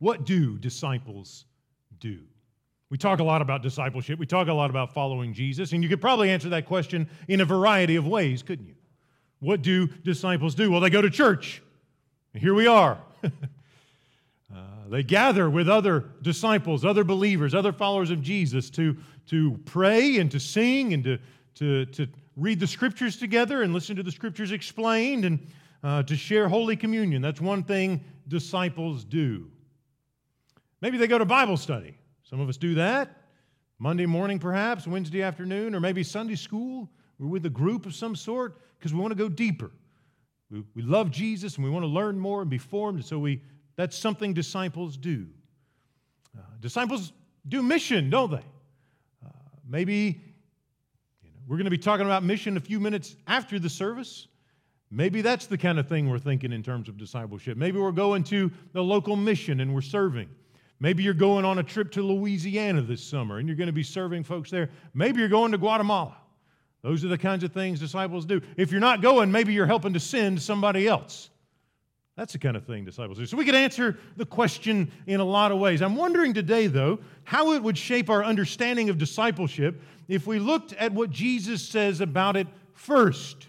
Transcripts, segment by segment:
What do disciples do? We talk a lot about discipleship. We talk a lot about following Jesus, and you could probably answer that question in a variety of ways, couldn't you? What do disciples do? Well, they go to church. And here we are. uh, they gather with other disciples, other believers, other followers of Jesus to, to pray and to sing and to, to, to read the scriptures together and listen to the scriptures explained and uh, to share Holy Communion. That's one thing disciples do. Maybe they go to Bible study. Some of us do that. Monday morning, perhaps, Wednesday afternoon, or maybe Sunday school. We're with a group of some sort because we want to go deeper. We, we love Jesus and we want to learn more and be formed. So we, that's something disciples do. Uh, disciples do mission, don't they? Uh, maybe you know, we're going to be talking about mission a few minutes after the service. Maybe that's the kind of thing we're thinking in terms of discipleship. Maybe we're going to the local mission and we're serving. Maybe you're going on a trip to Louisiana this summer and you're going to be serving folks there. Maybe you're going to Guatemala. Those are the kinds of things disciples do. If you're not going, maybe you're helping to send somebody else. That's the kind of thing disciples do. So we could answer the question in a lot of ways. I'm wondering today, though, how it would shape our understanding of discipleship if we looked at what Jesus says about it first.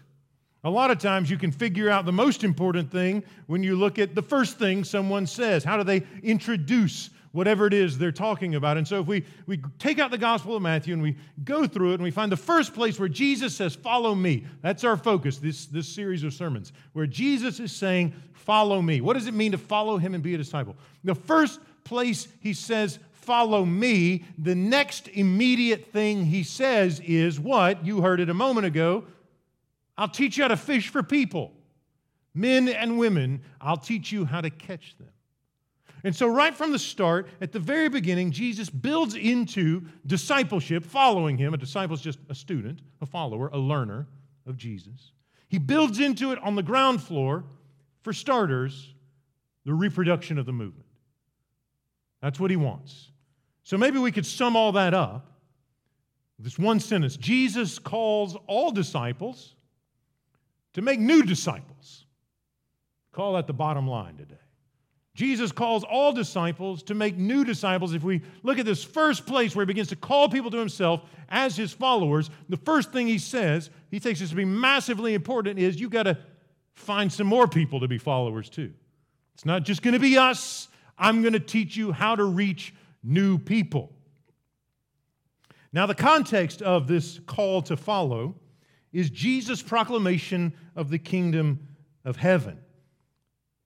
A lot of times you can figure out the most important thing when you look at the first thing someone says. How do they introduce whatever it is they're talking about. And so if we, we take out the Gospel of Matthew and we go through it and we find the first place where Jesus says, Follow me. That's our focus, this, this series of sermons, where Jesus is saying, Follow me. What does it mean to follow him and be a disciple? The first place he says, Follow me, the next immediate thing he says is what? You heard it a moment ago. I'll teach you how to fish for people. Men and women, I'll teach you how to catch them. And so, right from the start, at the very beginning, Jesus builds into discipleship, following him. A disciple is just a student, a follower, a learner of Jesus. He builds into it on the ground floor, for starters, the reproduction of the movement. That's what he wants. So, maybe we could sum all that up. This one sentence Jesus calls all disciples to make new disciples. Call that the bottom line today. Jesus calls all disciples to make new disciples. If we look at this first place where he begins to call people to himself as his followers, the first thing he says, he takes this to be massively important, is you've got to find some more people to be followers too. It's not just going to be us. I'm going to teach you how to reach new people. Now, the context of this call to follow is Jesus' proclamation of the kingdom of heaven.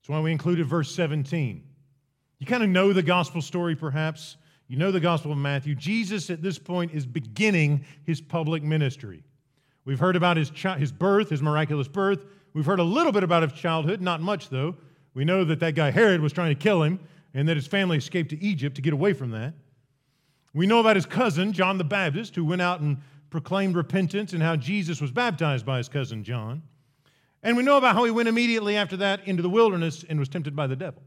That's why we included verse 17. You kind of know the gospel story, perhaps. You know the gospel of Matthew. Jesus, at this point, is beginning his public ministry. We've heard about his, chi- his birth, his miraculous birth. We've heard a little bit about his childhood, not much, though. We know that that guy Herod was trying to kill him and that his family escaped to Egypt to get away from that. We know about his cousin, John the Baptist, who went out and proclaimed repentance and how Jesus was baptized by his cousin John. And we know about how he went immediately after that into the wilderness and was tempted by the devil.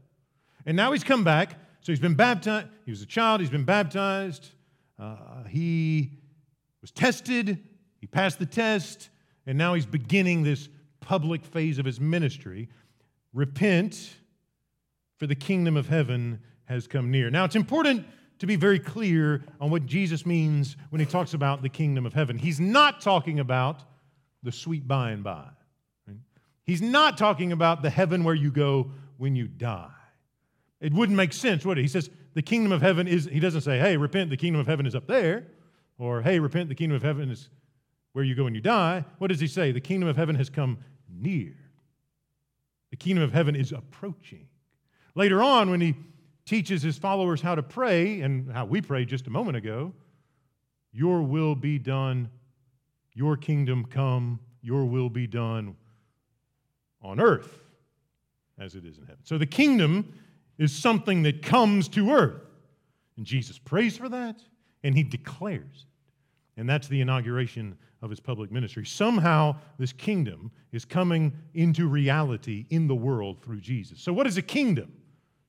And now he's come back. So he's been baptized. He was a child. He's been baptized. Uh, he was tested. He passed the test. And now he's beginning this public phase of his ministry. Repent, for the kingdom of heaven has come near. Now, it's important to be very clear on what Jesus means when he talks about the kingdom of heaven. He's not talking about the sweet by and by. He's not talking about the heaven where you go when you die. It wouldn't make sense, would it? He says the kingdom of heaven is, he doesn't say, hey, repent, the kingdom of heaven is up there, or hey, repent, the kingdom of heaven is where you go when you die. What does he say? The kingdom of heaven has come near. The kingdom of heaven is approaching. Later on, when he teaches his followers how to pray, and how we prayed just a moment ago, your will be done, your kingdom come, your will be done on earth as it is in heaven. So the kingdom is something that comes to earth. And Jesus prays for that and he declares it. And that's the inauguration of his public ministry. Somehow, this kingdom is coming into reality in the world through Jesus. So, what is a kingdom?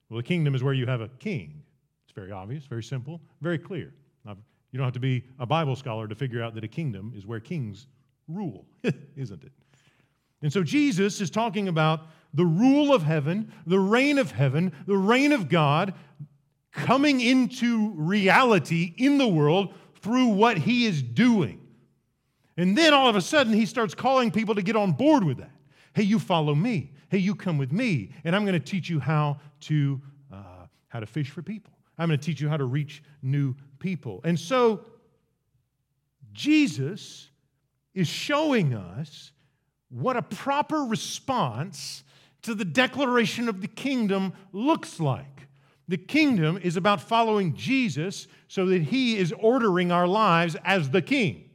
Well, a kingdom is where you have a king. It's very obvious, very simple, very clear. You don't have to be a Bible scholar to figure out that a kingdom is where kings rule, isn't it? And so Jesus is talking about the rule of heaven, the reign of heaven, the reign of God coming into reality in the world through what he is doing. And then all of a sudden, he starts calling people to get on board with that. Hey, you follow me. Hey, you come with me, and I'm going to teach you how to, uh, how to fish for people. I'm going to teach you how to reach new people. And so, Jesus is showing us what a proper response to the declaration of the kingdom looks like. The kingdom is about following Jesus so that he is ordering our lives as the king.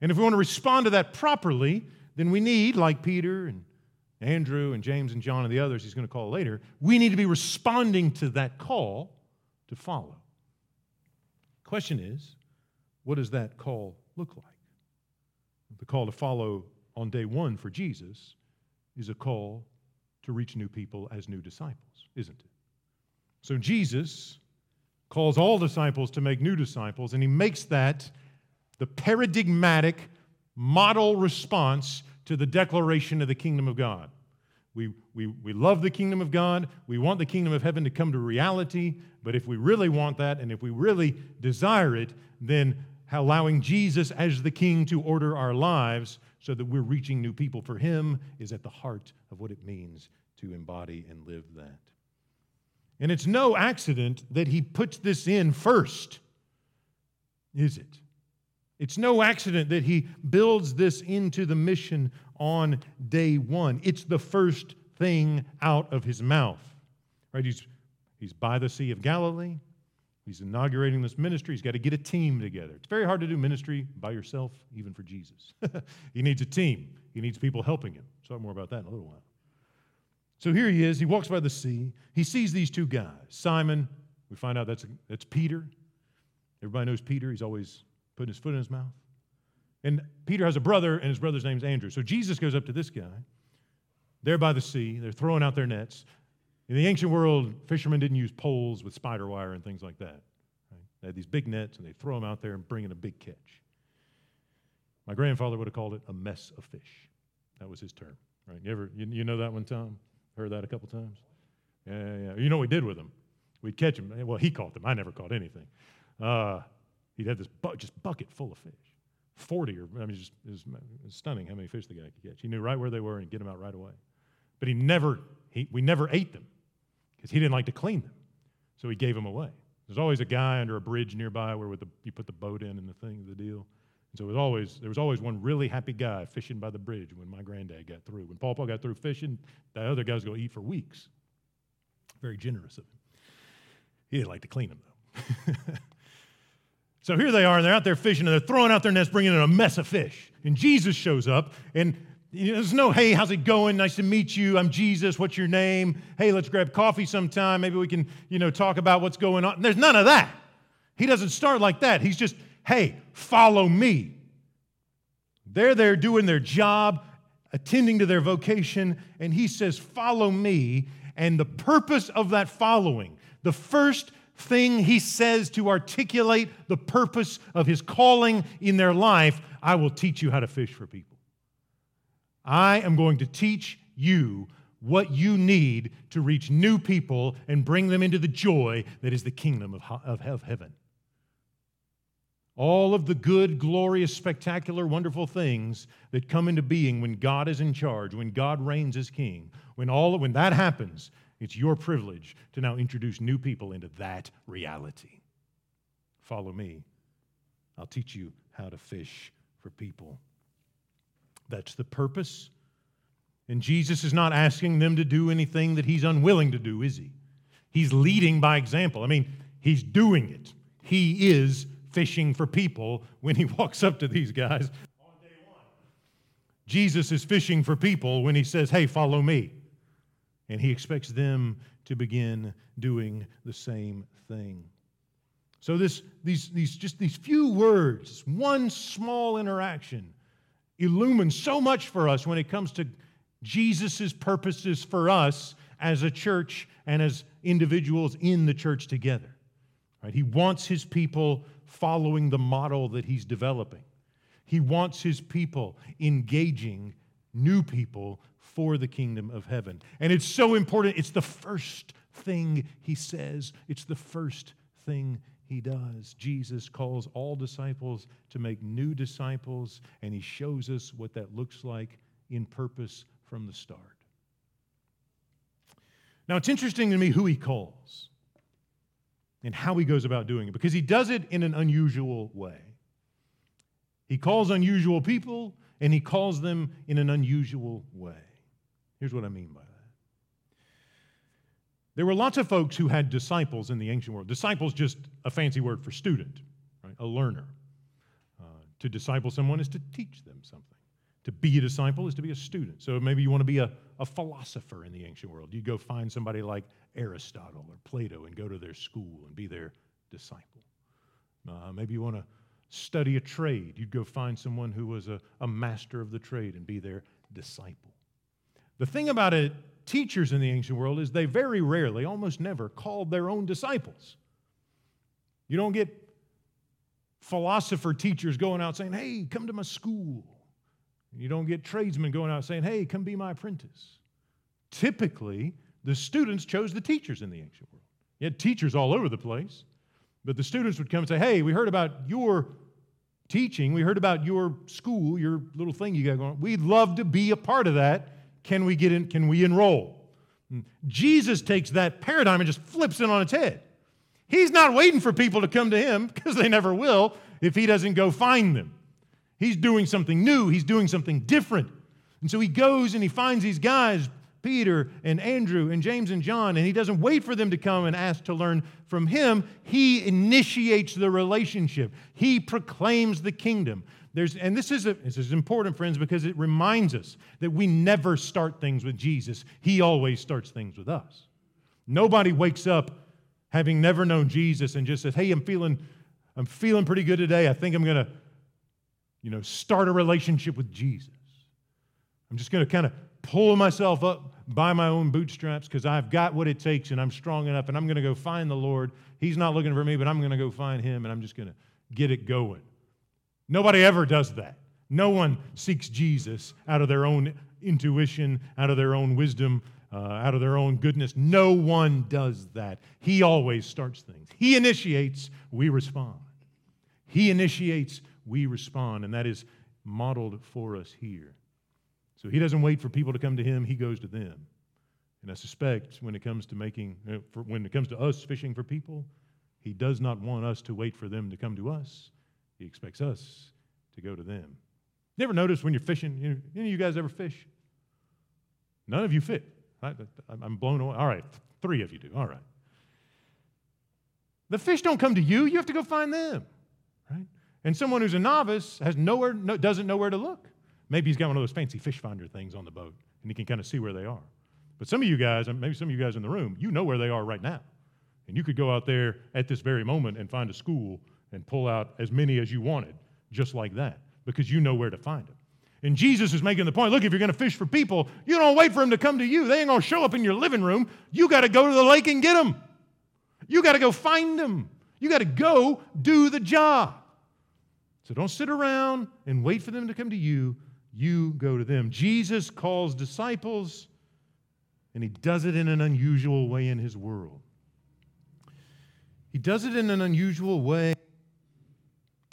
And if we want to respond to that properly, then we need, like Peter and Andrew and James and John and the others he's going to call later, we need to be responding to that call to follow. Question is, what does that call look like? The call to follow on day one for Jesus is a call to reach new people as new disciples, isn't it? So Jesus calls all disciples to make new disciples, and he makes that the paradigmatic model response to the declaration of the kingdom of God. We, we, we love the kingdom of God. We want the kingdom of heaven to come to reality. But if we really want that and if we really desire it, then allowing Jesus as the king to order our lives so that we're reaching new people for him is at the heart of what it means to embody and live that. And it's no accident that he puts this in first, is it? It's no accident that he builds this into the mission on day one. It's the first thing out of his mouth. Right? He's, he's by the Sea of Galilee. He's inaugurating this ministry. He's got to get a team together. It's very hard to do ministry by yourself, even for Jesus. he needs a team, he needs people helping him. talk more about that in a little while. So here he is. He walks by the sea. He sees these two guys. Simon, we find out that's, that's Peter. Everybody knows Peter. He's always putting his foot in his mouth. And Peter has a brother, and his brother's name's Andrew. So Jesus goes up to this guy. They're by the sea. They're throwing out their nets. In the ancient world, fishermen didn't use poles with spider wire and things like that. Right? They had these big nets, and they throw them out there and bring in a big catch. My grandfather would have called it a mess of fish. That was his term. Right? You ever you, you know that one, Tom? Heard that a couple times? Yeah, yeah. You know what we did with them? We'd catch them. Well, he caught them. I never caught anything. Uh, he'd have this bu- just bucket full of fish. 40 or, I mean, just, it was, it was stunning how many fish the guy could catch. He knew right where they were and get them out right away. But he never, he, we never ate them because he didn't like to clean them. So he gave them away. There's always a guy under a bridge nearby where the, you put the boat in and the thing, the deal. And so it was always, there was always one really happy guy fishing by the bridge when my granddad got through. When Paw Paw got through fishing, that other guy was going to eat for weeks. Very generous of him. He didn't like to clean them, though. so here they are, and they're out there fishing, and they're throwing out their nets, bringing in a mess of fish. And Jesus shows up, and there's no, hey, how's it going? Nice to meet you. I'm Jesus. What's your name? Hey, let's grab coffee sometime. Maybe we can, you know, talk about what's going on. There's none of that. He doesn't start like that. He's just, hey, follow me. They're there doing their job, attending to their vocation, and he says, follow me. And the purpose of that following, the first thing he says to articulate the purpose of his calling in their life, I will teach you how to fish for people. I am going to teach you what you need to reach new people and bring them into the joy that is the kingdom of, of, of heaven. All of the good, glorious, spectacular, wonderful things that come into being when God is in charge, when God reigns as king, when, all, when that happens, it's your privilege to now introduce new people into that reality. Follow me. I'll teach you how to fish for people. That's the purpose. And Jesus is not asking them to do anything that he's unwilling to do, is he? He's leading by example. I mean, he's doing it. He is fishing for people when he walks up to these guys on day one. Jesus is fishing for people when he says, Hey, follow me. And he expects them to begin doing the same thing. So this, these, these, just these few words, one small interaction, illumines so much for us when it comes to Jesus' purposes for us as a church and as individuals in the church together. Right? He wants his people following the model that he's developing. He wants his people engaging new people for the kingdom of heaven. And it's so important. It's the first thing he says, it's the first thing he does. Jesus calls all disciples to make new disciples, and he shows us what that looks like in purpose from the start. Now, it's interesting to me who he calls and how he goes about doing it because he does it in an unusual way. He calls unusual people and he calls them in an unusual way. Here's what I mean by that. There were lots of folks who had disciples in the ancient world. Disciples just a fancy word for student, right? A learner. Uh, to disciple someone is to teach them something. To be a disciple is to be a student. So maybe you want to be a, a philosopher in the ancient world. You go find somebody like Aristotle or Plato and go to their school and be their disciple. Uh, maybe you want to study a trade. You'd go find someone who was a, a master of the trade and be their disciple. The thing about it, teachers in the ancient world is they very rarely, almost never, called their own disciples. You don't get philosopher teachers going out saying, hey, come to my school. You don't get tradesmen going out saying, hey, come be my apprentice. Typically, the students chose the teachers in the ancient world. You had teachers all over the place, but the students would come and say, hey, we heard about your teaching. We heard about your school, your little thing you got going. We'd love to be a part of that. Can we get in? Can we enroll? Hmm. Jesus takes that paradigm and just flips it on its head. He's not waiting for people to come to him because they never will if he doesn't go find them. He's doing something new, he's doing something different. And so he goes and he finds these guys, Peter and Andrew and James and John, and he doesn't wait for them to come and ask to learn from him. He initiates the relationship, he proclaims the kingdom. There's, and this is, a, this is important, friends, because it reminds us that we never start things with Jesus. He always starts things with us. Nobody wakes up having never known Jesus and just says, Hey, I'm feeling, I'm feeling pretty good today. I think I'm going to you know, start a relationship with Jesus. I'm just going to kind of pull myself up by my own bootstraps because I've got what it takes and I'm strong enough and I'm going to go find the Lord. He's not looking for me, but I'm going to go find him and I'm just going to get it going. Nobody ever does that. No one seeks Jesus out of their own intuition, out of their own wisdom, uh, out of their own goodness. No one does that. He always starts things. He initiates, we respond. He initiates, we respond, and that is modeled for us here. So he doesn't wait for people to come to him, he goes to them. And I suspect when it comes to making, uh, when it comes to us fishing for people, he does not want us to wait for them to come to us. He expects us to go to them. You ever notice when you're fishing, any of you guys ever fish? None of you fit. I, I'm blown away. All right, three of you do. All right. The fish don't come to you, you have to go find them, right? And someone who's a novice has nowhere, no, doesn't know where to look. Maybe he's got one of those fancy fish finder things on the boat and he can kind of see where they are. But some of you guys, maybe some of you guys in the room, you know where they are right now. And you could go out there at this very moment and find a school and pull out as many as you wanted, just like that, because you know where to find them. And Jesus is making the point look, if you're going to fish for people, you don't wait for them to come to you. They ain't going to show up in your living room. You got to go to the lake and get them. You got to go find them. You got to go do the job. So don't sit around and wait for them to come to you. You go to them. Jesus calls disciples, and he does it in an unusual way in his world. He does it in an unusual way,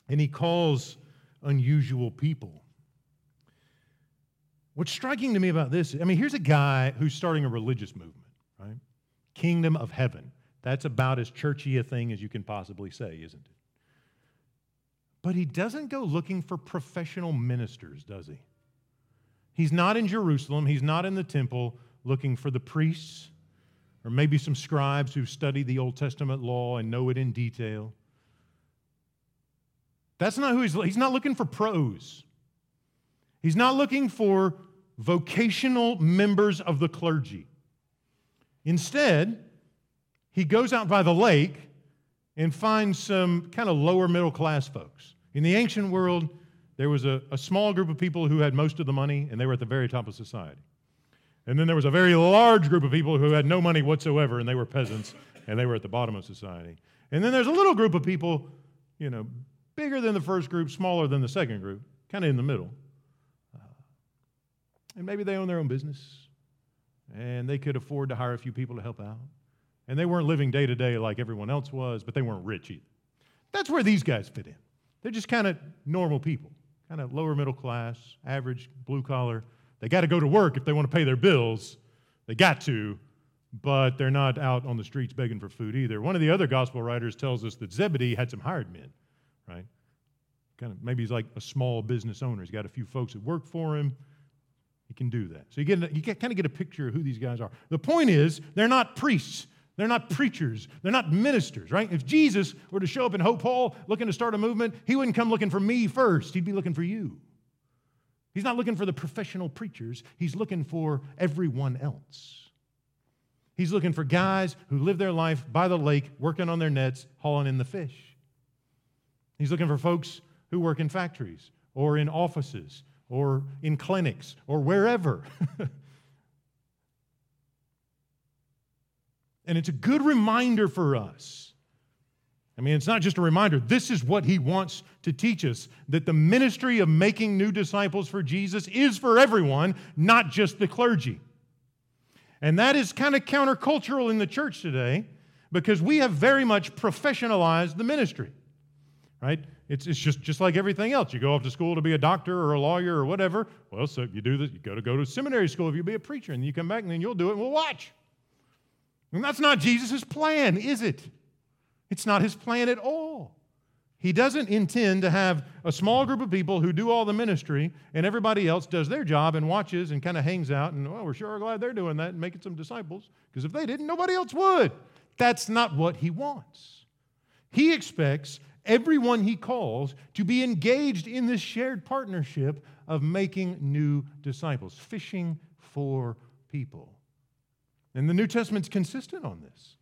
and he calls unusual people. What's striking to me about this, I mean, here's a guy who's starting a religious movement, right? Kingdom of heaven. That's about as churchy a thing as you can possibly say, isn't it? But he doesn't go looking for professional ministers, does he? He's not in Jerusalem, he's not in the temple looking for the priests or maybe some scribes who study the Old Testament law and know it in detail. That's not who he's he's not looking for pros. He's not looking for vocational members of the clergy. Instead, he goes out by the lake and finds some kind of lower middle class folks. In the ancient world, there was a, a small group of people who had most of the money, and they were at the very top of society. And then there was a very large group of people who had no money whatsoever, and they were peasants, and they were at the bottom of society. And then there's a little group of people, you know, bigger than the first group, smaller than the second group, kind of in the middle. Uh, and maybe they own their own business, and they could afford to hire a few people to help out. And they weren't living day to day like everyone else was, but they weren't rich either. That's where these guys fit in. They're just kind of normal people, kind of lower middle class, average, blue collar. They got to go to work if they want to pay their bills. They got to, but they're not out on the streets begging for food either. One of the other gospel writers tells us that Zebedee had some hired men, right? Kind of maybe he's like a small business owner. He's got a few folks that work for him. He can do that. So you get you kind of get a picture of who these guys are. The point is, they're not priests. They're not preachers. They're not ministers, right? If Jesus were to show up in Hope Hall looking to start a movement, he wouldn't come looking for me first. He'd be looking for you. He's not looking for the professional preachers, he's looking for everyone else. He's looking for guys who live their life by the lake, working on their nets, hauling in the fish. He's looking for folks who work in factories or in offices or in clinics or wherever. and it's a good reminder for us. I mean, it's not just a reminder. This is what he wants to teach us that the ministry of making new disciples for Jesus is for everyone, not just the clergy. And that is kind of countercultural in the church today because we have very much professionalized the ministry, right? It's, it's just, just like everything else. You go off to school to be a doctor or a lawyer or whatever. Well, so you do this, you go to go to seminary school if you be a preacher, and you come back and then you'll do it and we'll watch. And that's not Jesus' plan, is it? It's not his plan at all. He doesn't intend to have a small group of people who do all the ministry and everybody else does their job and watches and kind of hangs out and, well, we're sure glad they're doing that and making some disciples because if they didn't, nobody else would. That's not what he wants. He expects everyone he calls to be engaged in this shared partnership of making new disciples, fishing for people. And the New Testament's consistent on this.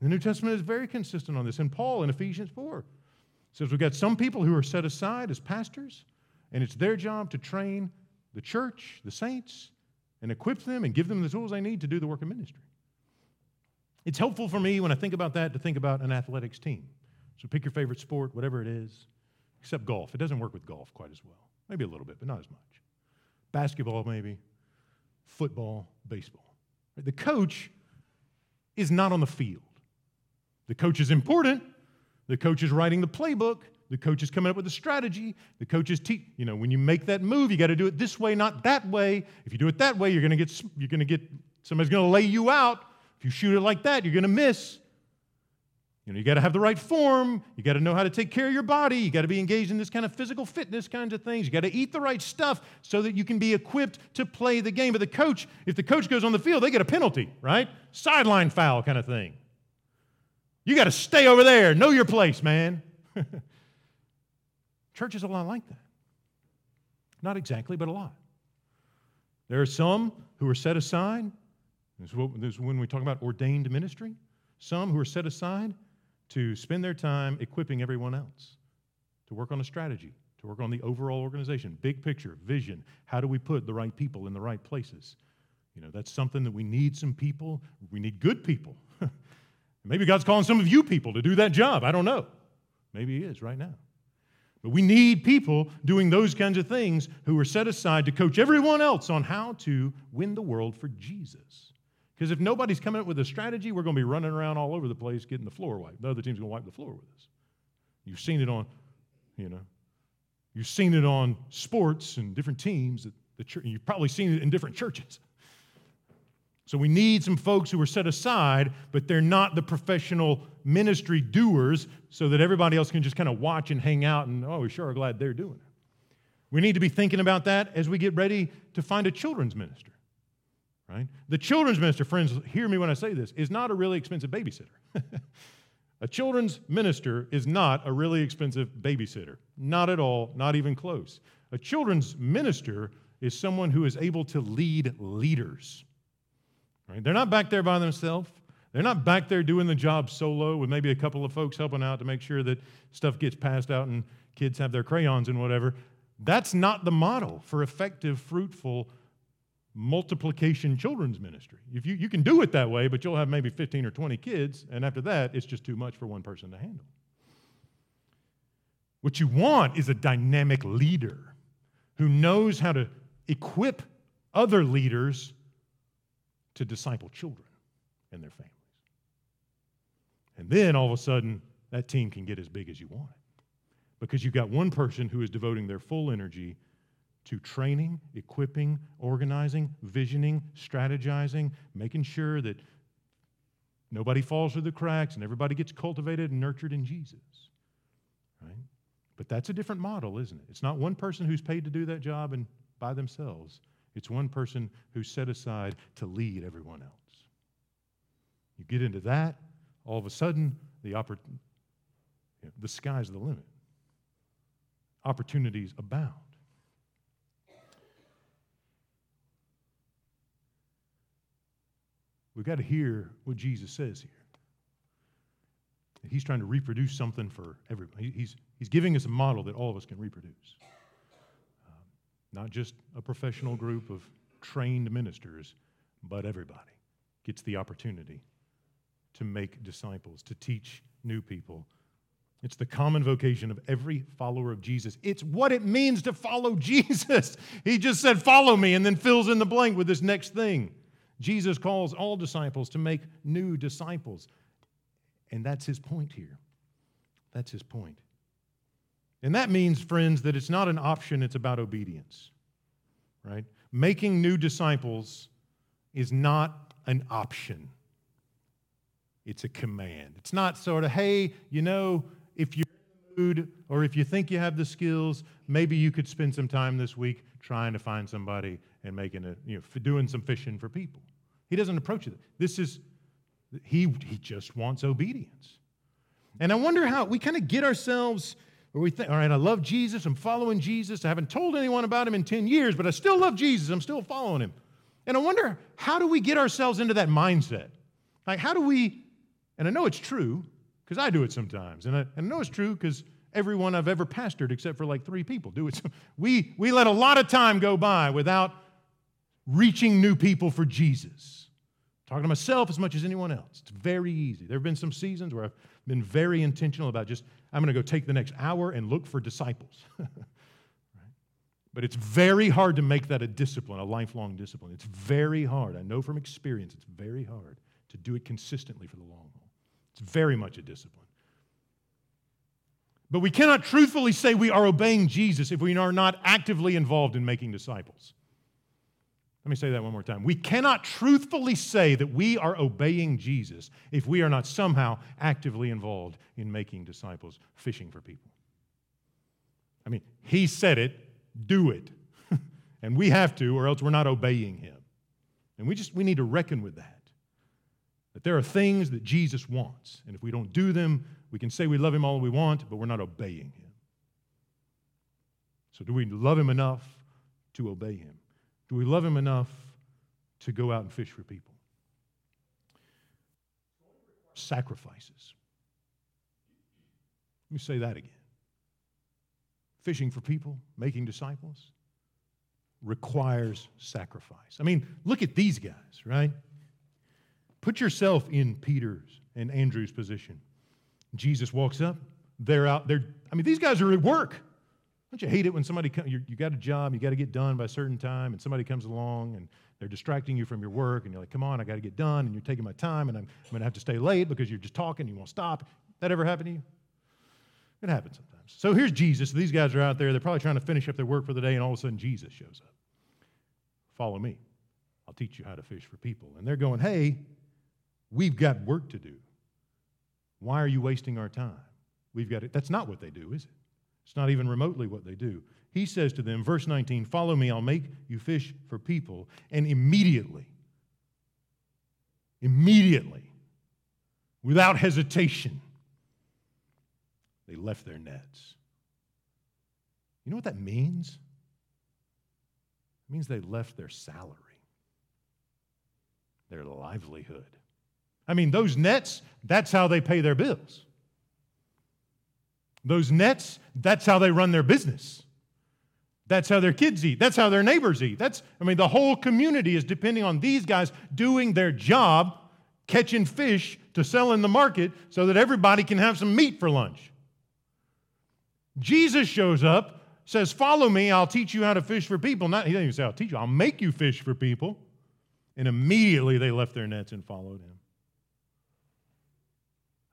The New Testament is very consistent on this. And Paul in Ephesians 4 says we've got some people who are set aside as pastors, and it's their job to train the church, the saints, and equip them and give them the tools they need to do the work of ministry. It's helpful for me when I think about that to think about an athletics team. So pick your favorite sport, whatever it is, except golf. It doesn't work with golf quite as well. Maybe a little bit, but not as much. Basketball, maybe. Football, baseball. The coach is not on the field. The coach is important. The coach is writing the playbook. The coach is coming up with a strategy. The coach is, te- you know, when you make that move, you got to do it this way, not that way. If you do it that way, you're going to get, you're going to get, somebody's going to lay you out. If you shoot it like that, you're going to miss. You know, you got to have the right form. You got to know how to take care of your body. You got to be engaged in this kind of physical fitness kinds of things. You got to eat the right stuff so that you can be equipped to play the game. But the coach, if the coach goes on the field, they get a penalty, right? Sideline foul kind of thing. You got to stay over there. Know your place, man. Church is a lot like that. Not exactly, but a lot. There are some who are set aside. This is when we talk about ordained ministry. Some who are set aside to spend their time equipping everyone else, to work on a strategy, to work on the overall organization, big picture, vision. How do we put the right people in the right places? You know, that's something that we need some people. We need good people. Maybe God's calling some of you people to do that job. I don't know. Maybe He is right now. But we need people doing those kinds of things who are set aside to coach everyone else on how to win the world for Jesus. Because if nobody's coming up with a strategy, we're going to be running around all over the place getting the floor wiped. The other team's going to wipe the floor with us. You've seen it on, you know, you've seen it on sports and different teams. That the church, you've probably seen it in different churches. So we need some folks who are set aside, but they're not the professional ministry doers so that everybody else can just kind of watch and hang out and, oh, we sure are glad they're doing it. We need to be thinking about that as we get ready to find a children's minister. Right? The children's minister, friends, hear me when I say this, is not a really expensive babysitter. a children's minister is not a really expensive babysitter. Not at all, not even close. A children's minister is someone who is able to lead leaders. Right? They're not back there by themselves. They're not back there doing the job solo with maybe a couple of folks helping out to make sure that stuff gets passed out and kids have their crayons and whatever. That's not the model for effective, fruitful multiplication children's ministry. If you, you can do it that way, but you'll have maybe 15 or 20 kids, and after that, it's just too much for one person to handle. What you want is a dynamic leader who knows how to equip other leaders to disciple children and their families. And then all of a sudden, that team can get as big as you want it because you've got one person who is devoting their full energy to training, equipping, organizing, visioning, strategizing, making sure that nobody falls through the cracks and everybody gets cultivated and nurtured in Jesus. Right? But that's a different model, isn't it? It's not one person who's paid to do that job and by themselves. It's one person who's set aside to lead everyone else. You get into that, all of a sudden, the, oppor- the sky's the limit. Opportunities abound. We've got to hear what Jesus says here. He's trying to reproduce something for everybody. He's, he's giving us a model that all of us can reproduce. Um, not just a professional group of trained ministers, but everybody gets the opportunity to make disciples, to teach new people. It's the common vocation of every follower of Jesus. It's what it means to follow Jesus. He just said, Follow me, and then fills in the blank with this next thing. Jesus calls all disciples to make new disciples. And that's his point here. That's his point. And that means, friends, that it's not an option, it's about obedience, right? Making new disciples is not an option, it's a command. It's not sort of, hey, you know, if you're in the mood or if you think you have the skills, maybe you could spend some time this week trying to find somebody and making a, you know, doing some fishing for people. He doesn't approach it. This is, he, he just wants obedience. And I wonder how we kind of get ourselves where we think, all right, I love Jesus, I'm following Jesus. I haven't told anyone about him in 10 years, but I still love Jesus, I'm still following him. And I wonder, how do we get ourselves into that mindset? Like, how do we, and I know it's true, because I do it sometimes, and I, and I know it's true because everyone I've ever pastored, except for like three people, do it. We, we let a lot of time go by without reaching new people for Jesus. Talking to myself as much as anyone else. It's very easy. There have been some seasons where I've been very intentional about just, I'm going to go take the next hour and look for disciples. But it's very hard to make that a discipline, a lifelong discipline. It's very hard. I know from experience, it's very hard to do it consistently for the long haul. It's very much a discipline. But we cannot truthfully say we are obeying Jesus if we are not actively involved in making disciples. Let me say that one more time. We cannot truthfully say that we are obeying Jesus if we are not somehow actively involved in making disciples, fishing for people. I mean, he said it, do it. and we have to, or else we're not obeying him. And we just we need to reckon with that. That there are things that Jesus wants, and if we don't do them, we can say we love him all we want, but we're not obeying him. So do we love him enough to obey him? Do we love Him enough to go out and fish for people? Sacrifices. Let me say that again. Fishing for people, making disciples, requires sacrifice. I mean, look at these guys, right? Put yourself in Peter's and Andrew's position. Jesus walks up, they're out there. I mean, these guys are at work. Don't you hate it when somebody comes, you got a job, you got to get done by a certain time, and somebody comes along and they're distracting you from your work, and you're like, come on, I got to get done, and you're taking my time, and I'm, I'm going to have to stay late because you're just talking, you won't stop. That ever happen to you? It happens sometimes. So here's Jesus. These guys are out there, they're probably trying to finish up their work for the day, and all of a sudden Jesus shows up. Follow me. I'll teach you how to fish for people. And they're going, hey, we've got work to do. Why are you wasting our time? We've got it. That's not what they do, is it? It's not even remotely what they do. He says to them, verse 19, Follow me, I'll make you fish for people. And immediately, immediately, without hesitation, they left their nets. You know what that means? It means they left their salary, their livelihood. I mean, those nets, that's how they pay their bills. Those nets, that's how they run their business. That's how their kids eat. That's how their neighbors eat. That's, I mean, the whole community is depending on these guys doing their job, catching fish to sell in the market so that everybody can have some meat for lunch. Jesus shows up says, Follow me, I'll teach you how to fish for people. Not, he didn't even say, I'll teach you, I'll make you fish for people. And immediately they left their nets and followed him.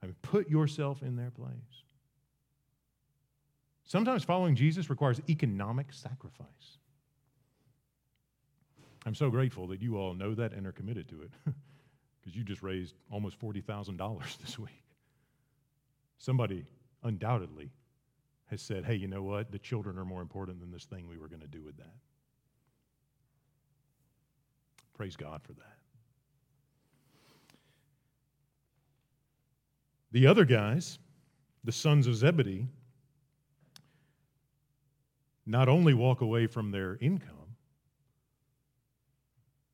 I mean, put yourself in their place. Sometimes following Jesus requires economic sacrifice. I'm so grateful that you all know that and are committed to it because you just raised almost $40,000 this week. Somebody undoubtedly has said, hey, you know what? The children are more important than this thing we were going to do with that. Praise God for that. The other guys, the sons of Zebedee, not only walk away from their income,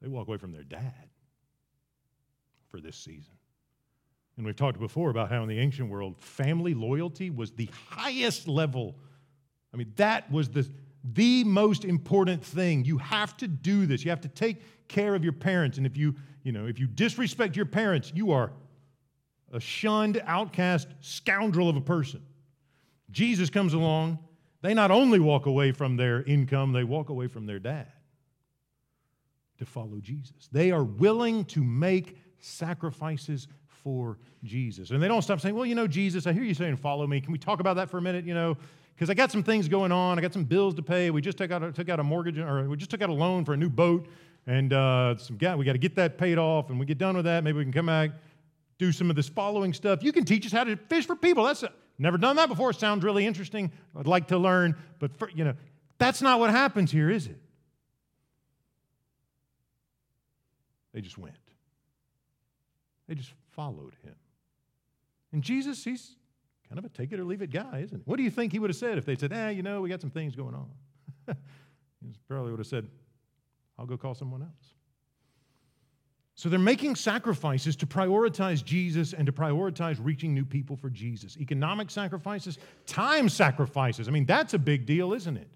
they walk away from their dad for this season. And we've talked before about how in the ancient world, family loyalty was the highest level. I mean, that was the, the most important thing. You have to do this. You have to take care of your parents. And if you, you know, if you disrespect your parents, you are a shunned, outcast scoundrel of a person. Jesus comes along. They not only walk away from their income, they walk away from their dad to follow Jesus. They are willing to make sacrifices for Jesus. And they don't stop saying, Well, you know, Jesus, I hear you saying, follow me. Can we talk about that for a minute? You know, because I got some things going on. I got some bills to pay. We just took out a, took out a mortgage, or we just took out a loan for a new boat. And uh, some we got to get that paid off. And we get done with that. Maybe we can come back, do some of this following stuff. You can teach us how to fish for people. That's a, never done that before. Sounds really interesting. I'd like to learn. But, for, you know, that's not what happens here, is it? They just went. They just followed him. And Jesus, he's kind of a take it or leave it guy, isn't he? What do you think he would have said if they said, ah, you know, we got some things going on? he probably would have said, I'll go call someone else. So they're making sacrifices to prioritize Jesus and to prioritize reaching new people for Jesus. Economic sacrifices, time sacrifices. I mean, that's a big deal, isn't it?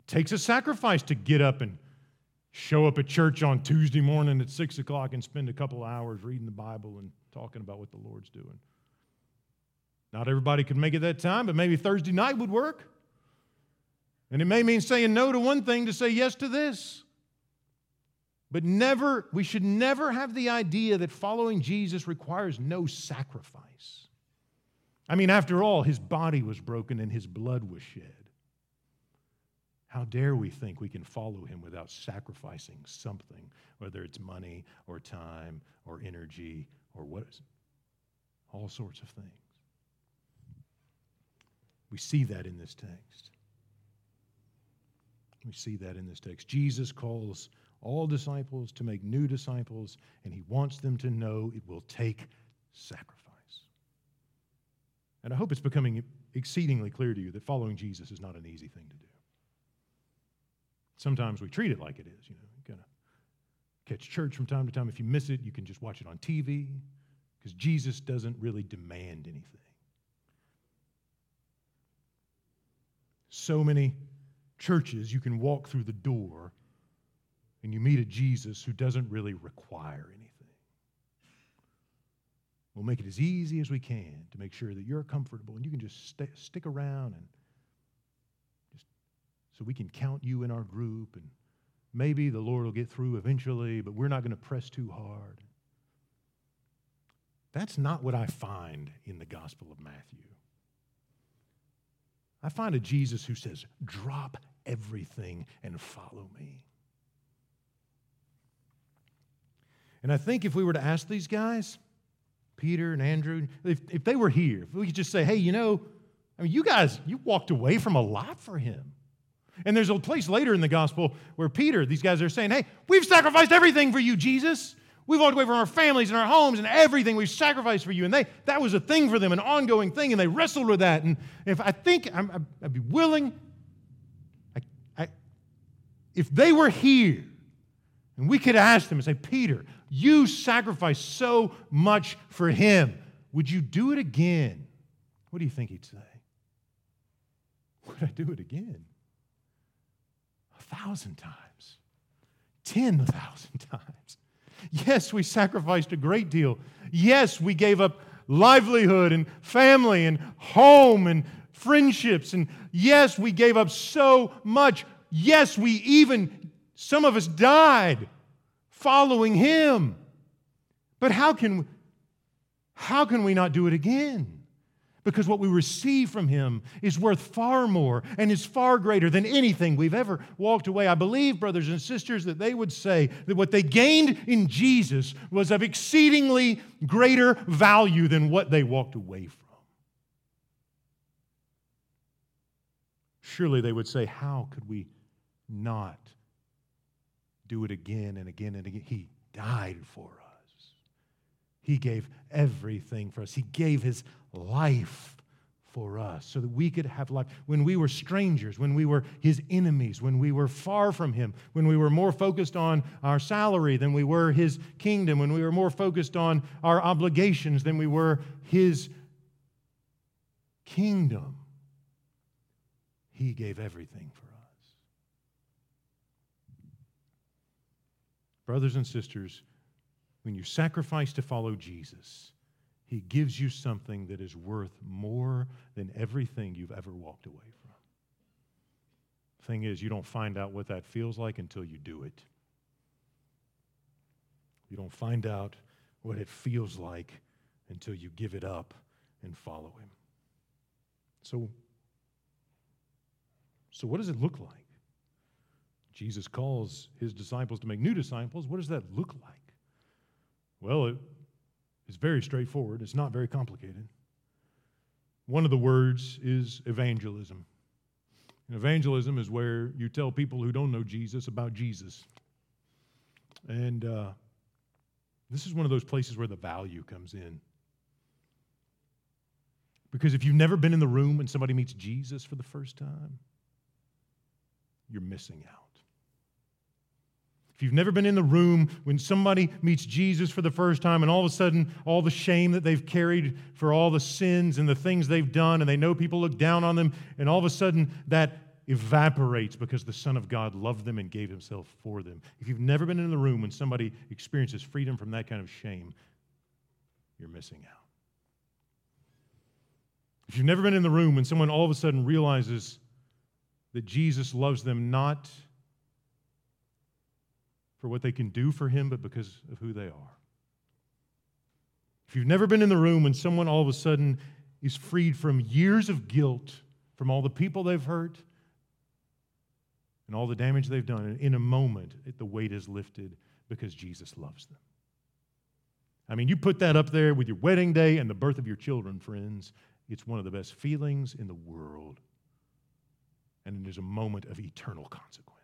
it takes a sacrifice to get up and show up at church on Tuesday morning at 6 o'clock and spend a couple hours reading the Bible and talking about what the Lord's doing. Not everybody could make it that time, but maybe Thursday night would work. And it may mean saying no to one thing to say yes to this. But never, we should never have the idea that following Jesus requires no sacrifice. I mean, after all, his body was broken and his blood was shed. How dare we think we can follow him without sacrificing something, whether it's money or time or energy or what is it? All sorts of things. We see that in this text. We see that in this text. Jesus calls all disciples to make new disciples, and he wants them to know it will take sacrifice. And I hope it's becoming exceedingly clear to you that following Jesus is not an easy thing to do. Sometimes we treat it like it is. You know, you gotta catch church from time to time. If you miss it, you can just watch it on TV because Jesus doesn't really demand anything. So many churches, you can walk through the door and you meet a Jesus who doesn't really require anything. We'll make it as easy as we can to make sure that you're comfortable and you can just stay, stick around and just so we can count you in our group and maybe the Lord will get through eventually, but we're not going to press too hard. That's not what I find in the Gospel of Matthew. I find a Jesus who says, drop everything and follow me. And I think if we were to ask these guys, Peter and Andrew, if, if they were here, if we could just say, hey, you know, I mean, you guys, you walked away from a lot for him. And there's a place later in the gospel where Peter, these guys are saying, Hey, we've sacrificed everything for you, Jesus. We've walked away from our families and our homes and everything we've sacrificed for you. And they, that was a thing for them, an ongoing thing, and they wrestled with that. And if I think i would be willing, I, I, if they were here and we could ask them and say, Peter, you sacrificed so much for him. Would you do it again? What do you think he'd say? Would I do it again? A thousand times, 10,000 times. Yes, we sacrificed a great deal. Yes, we gave up livelihood and family and home and friendships. And yes, we gave up so much. Yes, we even, some of us died following him. But how can, how can we not do it again? because what we receive from him is worth far more and is far greater than anything we've ever walked away. I believe, brothers and sisters, that they would say that what they gained in Jesus was of exceedingly greater value than what they walked away from. Surely they would say, How could we not do it again and again and again? He died for us. He gave everything for us. He gave his life for us so that we could have life. When we were strangers, when we were his enemies, when we were far from him, when we were more focused on our salary than we were his kingdom, when we were more focused on our obligations than we were his kingdom, he gave everything for us. Brothers and sisters, when you sacrifice to follow Jesus, he gives you something that is worth more than everything you've ever walked away from. Thing is, you don't find out what that feels like until you do it. You don't find out what it feels like until you give it up and follow him. So, so what does it look like? Jesus calls his disciples to make new disciples. What does that look like? Well, it it's very straightforward, it's not very complicated. One of the words is evangelism. And evangelism is where you tell people who don't know Jesus about Jesus. And uh, this is one of those places where the value comes in. Because if you've never been in the room and somebody meets Jesus for the first time, you're missing out. If you've never been in the room when somebody meets Jesus for the first time and all of a sudden all the shame that they've carried for all the sins and the things they've done, and they know people look down on them, and all of a sudden that evaporates because the Son of God loved them and gave himself for them. If you've never been in the room when somebody experiences freedom from that kind of shame, you're missing out. If you've never been in the room when someone all of a sudden realizes that Jesus loves them not for what they can do for Him, but because of who they are. If you've never been in the room when someone all of a sudden is freed from years of guilt from all the people they've hurt and all the damage they've done, and in a moment, the weight is lifted because Jesus loves them. I mean, you put that up there with your wedding day and the birth of your children, friends. It's one of the best feelings in the world. And it is a moment of eternal consequence.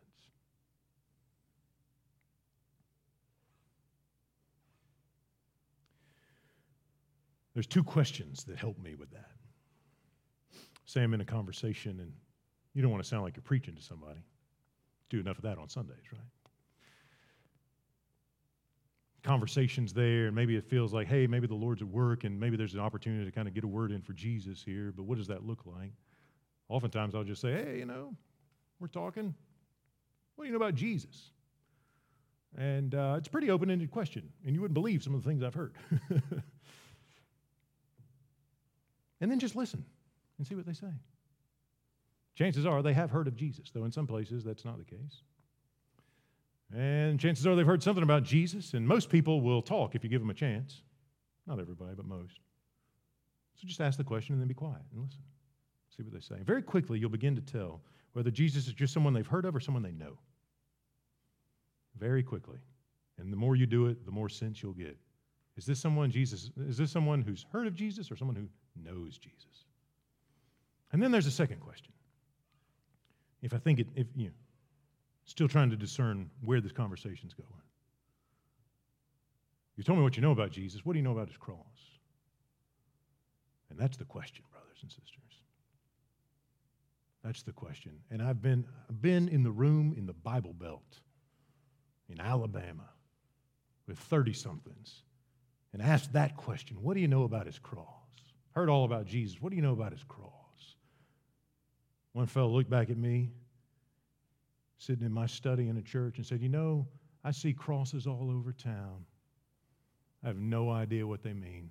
There's two questions that help me with that. Say I'm in a conversation and you don't want to sound like you're preaching to somebody. Do enough of that on Sundays, right? Conversations there, and maybe it feels like, hey, maybe the Lord's at work, and maybe there's an opportunity to kind of get a word in for Jesus here, but what does that look like? Oftentimes I'll just say, hey, you know, we're talking. What do you know about Jesus? And uh, it's a pretty open ended question, and you wouldn't believe some of the things I've heard. And then just listen and see what they say. Chances are they have heard of Jesus, though in some places that's not the case. And chances are they've heard something about Jesus, and most people will talk if you give them a chance. Not everybody, but most. So just ask the question and then be quiet and listen. See what they say. Very quickly, you'll begin to tell whether Jesus is just someone they've heard of or someone they know. Very quickly. And the more you do it, the more sense you'll get. Is this someone Jesus? Is this someone who's heard of Jesus or someone who knows Jesus? And then there's a second question. If I think it, if you know, still trying to discern where this conversation's going. You told me what you know about Jesus. What do you know about his cross? And that's the question, brothers and sisters. That's the question. And I've been, I've been in the room in the Bible Belt in Alabama with 30 somethings and asked that question What do you know about his cross? Heard all about Jesus. What do you know about his cross? One fellow looked back at me, sitting in my study in a church, and said, You know, I see crosses all over town. I have no idea what they mean.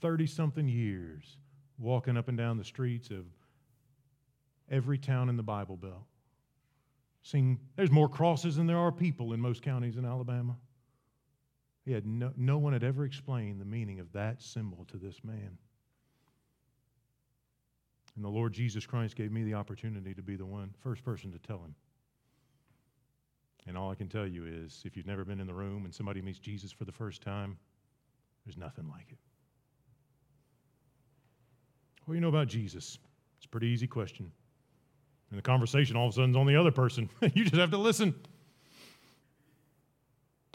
30 something years walking up and down the streets of every town in the Bible Belt. Seeing there's more crosses than there are people in most counties in Alabama. He had no, no one had ever explained the meaning of that symbol to this man. And the Lord Jesus Christ gave me the opportunity to be the one, first person to tell him. And all I can tell you is if you've never been in the room and somebody meets Jesus for the first time, there's nothing like it. What do you know about Jesus? It's a pretty easy question. And the conversation all of a sudden is on the other person. you just have to listen.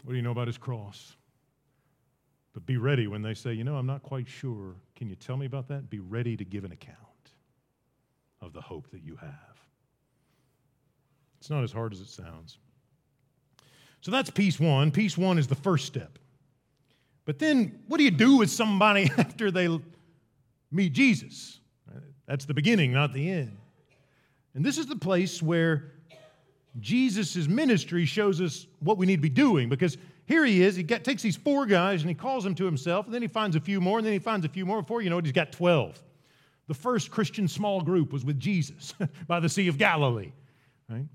What do you know about his cross? But be ready when they say, you know, I'm not quite sure. Can you tell me about that? Be ready to give an account of the hope that you have. It's not as hard as it sounds. So that's piece one. Piece one is the first step. But then, what do you do with somebody after they meet Jesus? That's the beginning, not the end. And this is the place where Jesus' ministry shows us what we need to be doing because here he is. He got, takes these four guys and he calls them to himself, and then he finds a few more, and then he finds a few more. Before you know it, he's got 12. The first Christian small group was with Jesus by the Sea of Galilee. Right?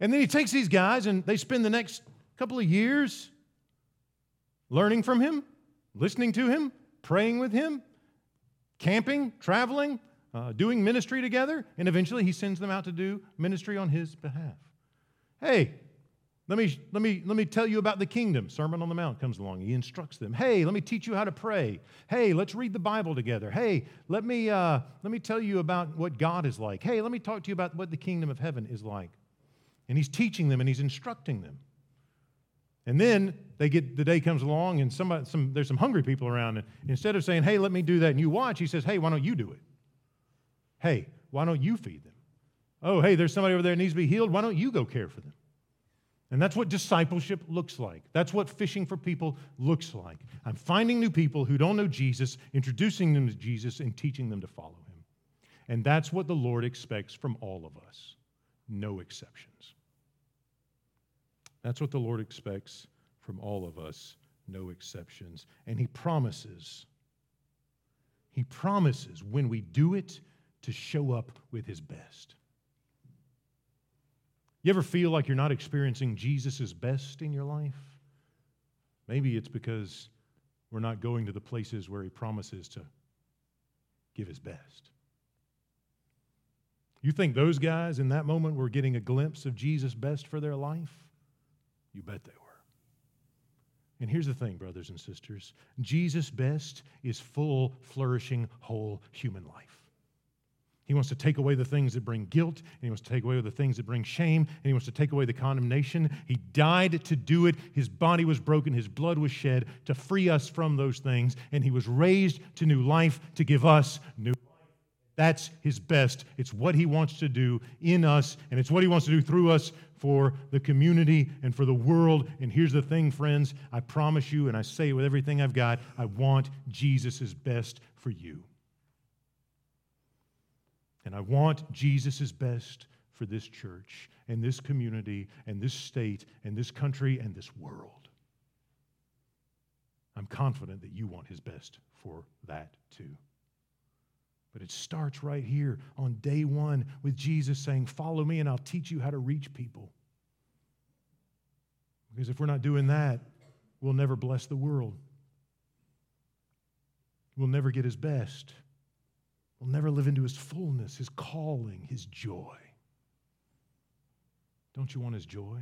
And then he takes these guys and they spend the next couple of years learning from him, listening to him, praying with him, camping, traveling, uh, doing ministry together, and eventually he sends them out to do ministry on his behalf. Hey, let me, let, me, let me tell you about the kingdom. Sermon on the Mount comes along. He instructs them. Hey, let me teach you how to pray. Hey, let's read the Bible together. Hey, let me, uh, let me tell you about what God is like. Hey, let me talk to you about what the kingdom of heaven is like. And he's teaching them and he's instructing them. And then they get the day comes along and somebody, some, there's some hungry people around. And instead of saying, hey, let me do that and you watch, he says, hey, why don't you do it? Hey, why don't you feed them? Oh, hey, there's somebody over there that needs to be healed. Why don't you go care for them? And that's what discipleship looks like. That's what fishing for people looks like. I'm finding new people who don't know Jesus, introducing them to Jesus, and teaching them to follow him. And that's what the Lord expects from all of us, no exceptions. That's what the Lord expects from all of us, no exceptions. And he promises, he promises when we do it, to show up with his best. You ever feel like you're not experiencing Jesus' best in your life? Maybe it's because we're not going to the places where he promises to give his best. You think those guys in that moment were getting a glimpse of Jesus' best for their life? You bet they were. And here's the thing, brothers and sisters Jesus' best is full, flourishing, whole human life. He wants to take away the things that bring guilt, and he wants to take away the things that bring shame, and he wants to take away the condemnation. He died to do it. His body was broken, his blood was shed to free us from those things, and he was raised to new life to give us new life. That's his best. It's what he wants to do in us, and it's what he wants to do through us for the community and for the world. And here's the thing, friends I promise you, and I say it with everything I've got I want Jesus' best for you. And I want Jesus' best for this church and this community and this state and this country and this world. I'm confident that you want his best for that too. But it starts right here on day one with Jesus saying, Follow me and I'll teach you how to reach people. Because if we're not doing that, we'll never bless the world. We'll never get his best will never live into his fullness, his calling, his joy. Don't you want his joy?